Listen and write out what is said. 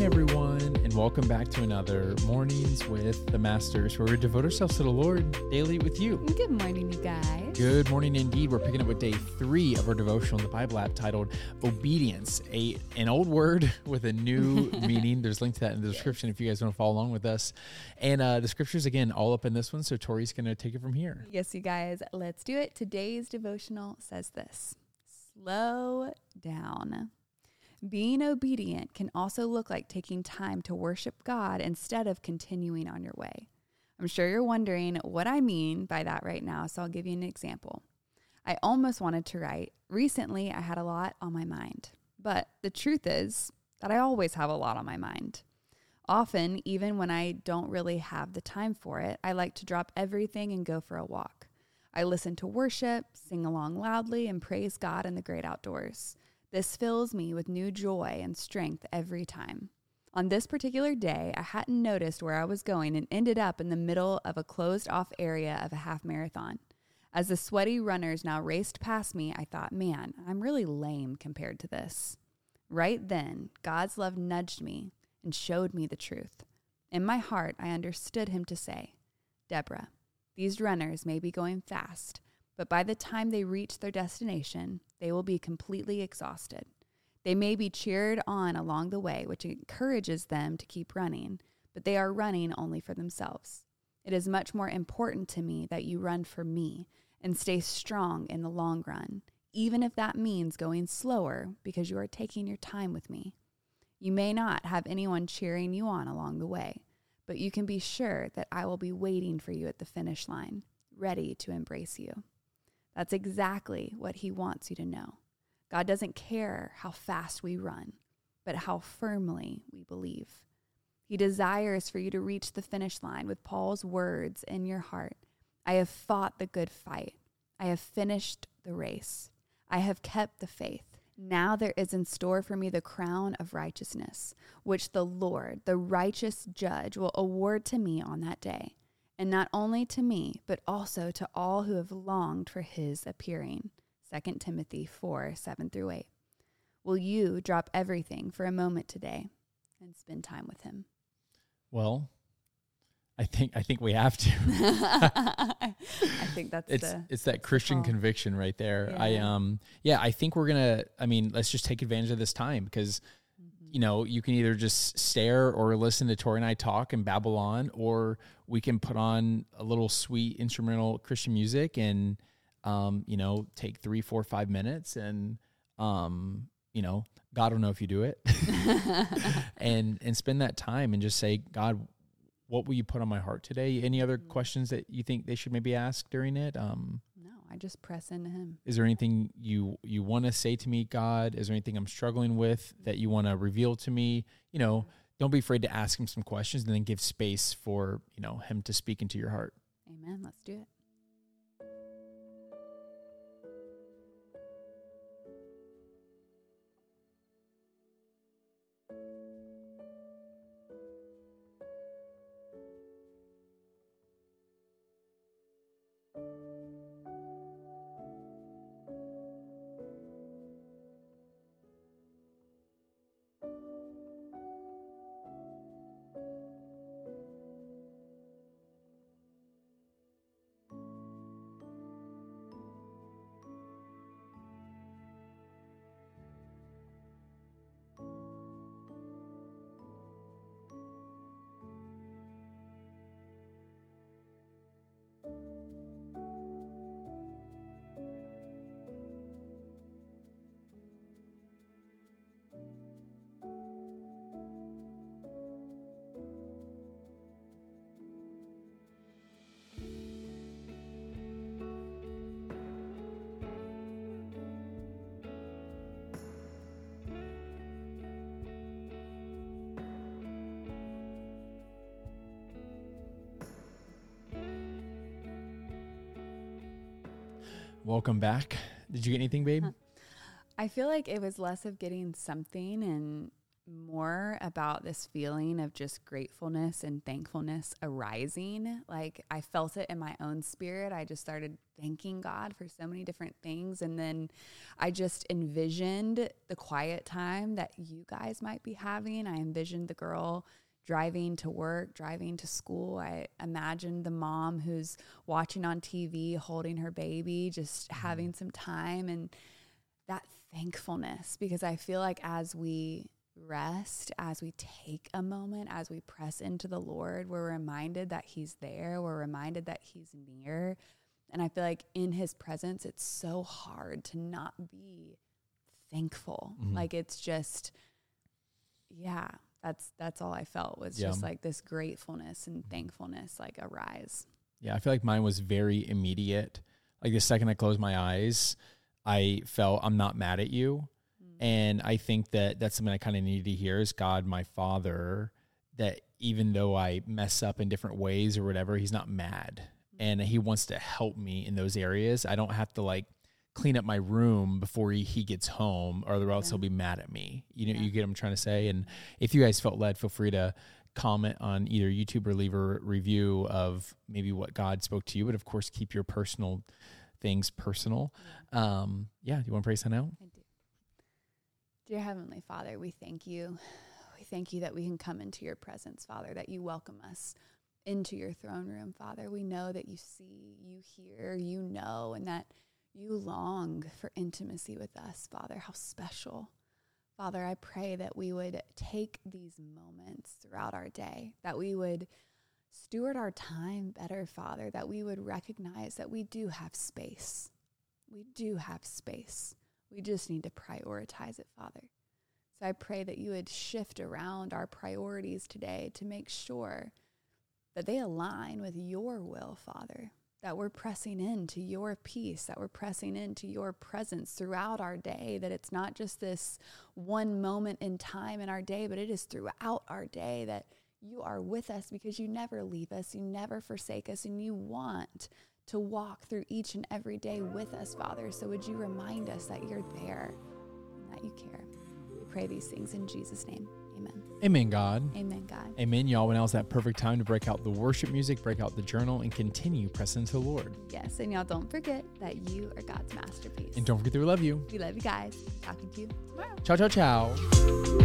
morning, everyone, and welcome back to another Mornings with the Masters, where we devote ourselves to the Lord daily with you. Good morning, you guys. Good morning, indeed. We're picking up with day three of our devotional in the Bible app titled "Obedience," a an old word with a new meaning. There's a link to that in the description if you guys want to follow along with us. And uh, the scriptures again all up in this one, so Tori's going to take it from here. Yes, you guys, let's do it. Today's devotional says this: Slow down. Being obedient can also look like taking time to worship God instead of continuing on your way. I'm sure you're wondering what I mean by that right now, so I'll give you an example. I almost wanted to write, Recently, I had a lot on my mind. But the truth is that I always have a lot on my mind. Often, even when I don't really have the time for it, I like to drop everything and go for a walk. I listen to worship, sing along loudly, and praise God in the great outdoors. This fills me with new joy and strength every time. On this particular day, I hadn't noticed where I was going and ended up in the middle of a closed off area of a half marathon. As the sweaty runners now raced past me, I thought, man, I'm really lame compared to this. Right then, God's love nudged me and showed me the truth. In my heart, I understood him to say, Deborah, these runners may be going fast, but by the time they reach their destination, they will be completely exhausted. They may be cheered on along the way, which encourages them to keep running, but they are running only for themselves. It is much more important to me that you run for me and stay strong in the long run, even if that means going slower because you are taking your time with me. You may not have anyone cheering you on along the way, but you can be sure that I will be waiting for you at the finish line, ready to embrace you. That's exactly what he wants you to know. God doesn't care how fast we run, but how firmly we believe. He desires for you to reach the finish line with Paul's words in your heart I have fought the good fight. I have finished the race. I have kept the faith. Now there is in store for me the crown of righteousness, which the Lord, the righteous judge, will award to me on that day and not only to me, but also to all who have longed for his appearing. 2 Timothy 4 7 through 8. Will you drop everything for a moment today and spend time with him? Well, I think I think we have to. I think that's it's the, it's that Christian conviction right there. I um yeah, I think we're gonna. I mean, let's just take advantage of this time because. You know you can either just stare or listen to Tori and I talk and babble on, or we can put on a little sweet instrumental Christian music and um you know take three, four, five minutes and um you know God will know if you do it and and spend that time and just say God. What will you put on my heart today? Any other Mm-hmm. questions that you think they should maybe ask during it? Um, I just press into him. is there anything you you want to say to me god is there anything i'm struggling with that you want to reveal to me you know don't be afraid to ask him some questions and then give space for you know him to speak into your heart Amen. Let's do it. Welcome back did you get anything babe. I feel like it was less of getting something and more about this feeling of just gratefulness and thankfulness arising. Like I felt it in my own spirit. I just started thanking God for so many different things. And then I just envisioned the quiet time that you guys might be having. I envisioned the girl driving to work, driving to school. I imagined the mom who's watching on TV, holding her baby, just mm-hmm. having some time and that thankfulness because I feel like as we rest, as we take a moment, as we press into the Lord, we're reminded that He's there. We're reminded that He's near. And I feel like in His presence, it's so hard to not be thankful. Mm-hmm. Like it's just, yeah, that's that's all I felt was yeah. just like this gratefulness and thankfulness like arise. Yeah, I feel like mine was very immediate. Like the second I closed my eyes, I felt I'm not mad at you. Mm. And I think that that's something I kind of need to hear is God, my father, that even though I mess up in different ways or whatever, he's not mad. Mm. And he wants to help me in those areas. I don't have to like clean up my room before he, he gets home or else yeah. he'll be mad at me. You know, yeah. you get what I'm trying to say. And if you guys felt led, feel free to comment on either YouTube or leave a review of maybe what God spoke to you. But of course, keep your personal things personal. Yeah. Um, yeah. Do you want to pray sign out? I do. Dear Heavenly Father, we thank you. We thank you that we can come into your presence, Father, that you welcome us into your throne room, Father. We know that you see, you hear, you know, and that you long for intimacy with us, Father. How special. Father, I pray that we would take these moments throughout our day, that we would steward our time better, Father, that we would recognize that we do have space. We do have space. We just need to prioritize it, Father. So I pray that you would shift around our priorities today to make sure that they align with your will, Father, that we're pressing into your peace, that we're pressing into your presence throughout our day, that it's not just this one moment in time in our day, but it is throughout our day that you are with us because you never leave us, you never forsake us, and you want to walk through each and every day with us, Father. So would you remind us that you're there that you care? We pray these things in Jesus' name. Amen. Amen, God. Amen, God. Amen, y'all. When now's that perfect time to break out the worship music, break out the journal, and continue pressing to the Lord. Yes, and y'all don't forget that you are God's masterpiece. And don't forget that we love you. We love you guys. Talking to you tomorrow. Ciao, ciao, ciao.